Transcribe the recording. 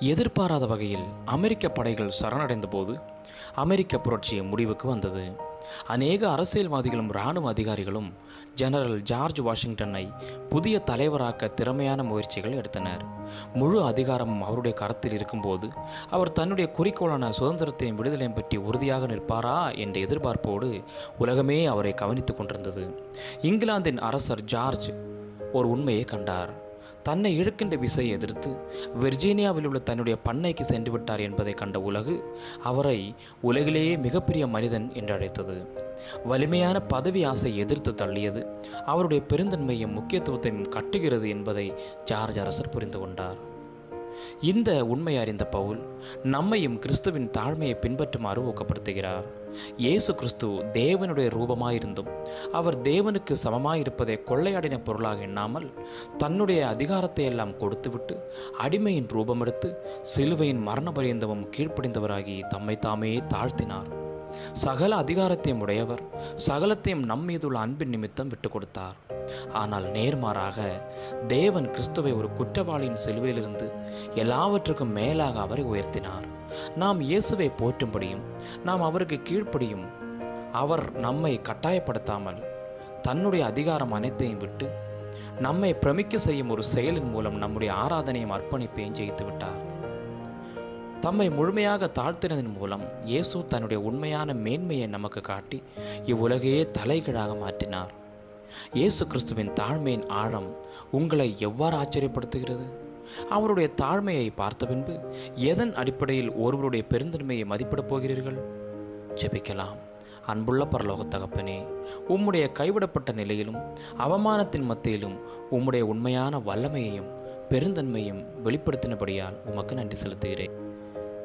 எதிர்பாராத வகையில் அமெரிக்க படைகள் சரணடைந்த போது அமெரிக்க புரட்சி முடிவுக்கு வந்தது. அநேக அரசியல்வாதிகளும் இராணுவ அதிகாரிகளும் ஜெனரல் ஜார்ஜ் வாஷிங்டனை புதிய தலைவராக்க திறமையான முயற்சிகள் எடுத்தனர். முழு அதிகாரமும் அவருடைய கரத்தில் இருக்கும்போது அவர் தன்னுடைய குறிக்கோளான சுதந்திரத்தையும் விடுதலையும் பற்றி உறுதியாக நிற்பாரா என்ற எதிர்பார்ப்போடு உலகமே அவரை கவனித்துக் கொண்டிருந்தது. இங்கிலாந்தின் அரசர் ஜார்ஜ் ஒரு உண்மையை கண்டார். தன்னை இழுக்கின்ற விசையை எதிர்த்து வெர்ஜீனியாவில் உள்ள தன்னுடைய பண்ணைக்கு சென்று விட்டார் என்பதை கண்ட உலகு அவரை உலகிலேயே மிகப்பெரிய மனிதன் என்று அழைத்தது. வலிமையான பதவி ஆசை எதிர்த்து தள்ளியது. அவருடைய பெருந்தன்மையும் முக்கியத்துவத்தையும் கட்டுகிறது என்பதை ஜார்ஜ் அரசர் புரிந்து கொண்டார். இந்த உண்மை அறிந்த பவுல் நம்மையும் கிறிஸ்துவின் தாழ்மையை பின்பற்றுமாறு ஊக்கப்படுத்துகிறார். இயேசு கிறிஸ்து தேவனுடைய ரூபமாயிருந்தும் அவர் தேவனுக்கு சமமாயிருப்பதை கொள்ளையாடின பொருளாக எண்ணாமல் தன்னுடைய அதிகாரத்தை எல்லாம் கொடுத்துவிட்டு அடிமையின் ரூபமெடுத்து சிலுவையின் மரண பரியந்தமும் கீழ்ப்படிந்தவராகி தம்மை தாமே தாழ்த்தினார். சகல அதிகாரத்தையும் உடையவர் சகலத்தையும் நம் மீதுள்ள அன்பின் நிமித்தம் விட்டு கொடுத்தார். ஆனால் நேர்மாறாக தேவன் கிறிஸ்துவை ஒரு குற்றவாளியின் சிலுவையிலிருந்து எல்லாவற்றுக்கும் மேலாக அவரை உயர்த்தினார். நாம் இயேசுவை போற்றும்படியும் நாம் அவருக்கு கீழ்ப்படியும் அவர் நம்மை கட்டாயப்படுத்தாமல் தன்னுடைய அதிகாரம் அனைத்தையும் விட்டு நம்மை பிரமிக்க செய்யும் ஒரு செயலின் மூலம் நம்முடைய ஆராதனையும் அர்ப்பணிப்பையும் ஜெயித்து விட்டார் தம்மை முழுமையாக தாழ்த்தினதன் மூலம் இயேசு தன்னுடைய உண்மையான மேன்மையை நமக்கு காட்டி இவ்வுலகையே தலைகீழாக மாற்றினார். இயேசு கிறிஸ்துவின் தாழ்மையின் ஆழம் உங்களை எவ்வாறு ஆச்சரியப்படுத்துகிறது? அவருடைய தாழ்மையை பார்த்த பின்பு எதன் அடிப்படையில் ஒருவருடைய பெருந்தன்மையை மதிப்பிடப் போகிறீர்கள்? ஜெபிக்கலாம். அன்புள்ள பரலோக தகப்பனே உம்முடைய கைவிடப்பட்ட நிலையிலும் அவமானத்தின் மத்தியிலும் உம்முடைய உண்மையான வல்லமையையும் பெருந்தன்மையும் வெளிப்படுத்தினபடியால் உமக்கு நன்றி செலுத்துகிறேன்.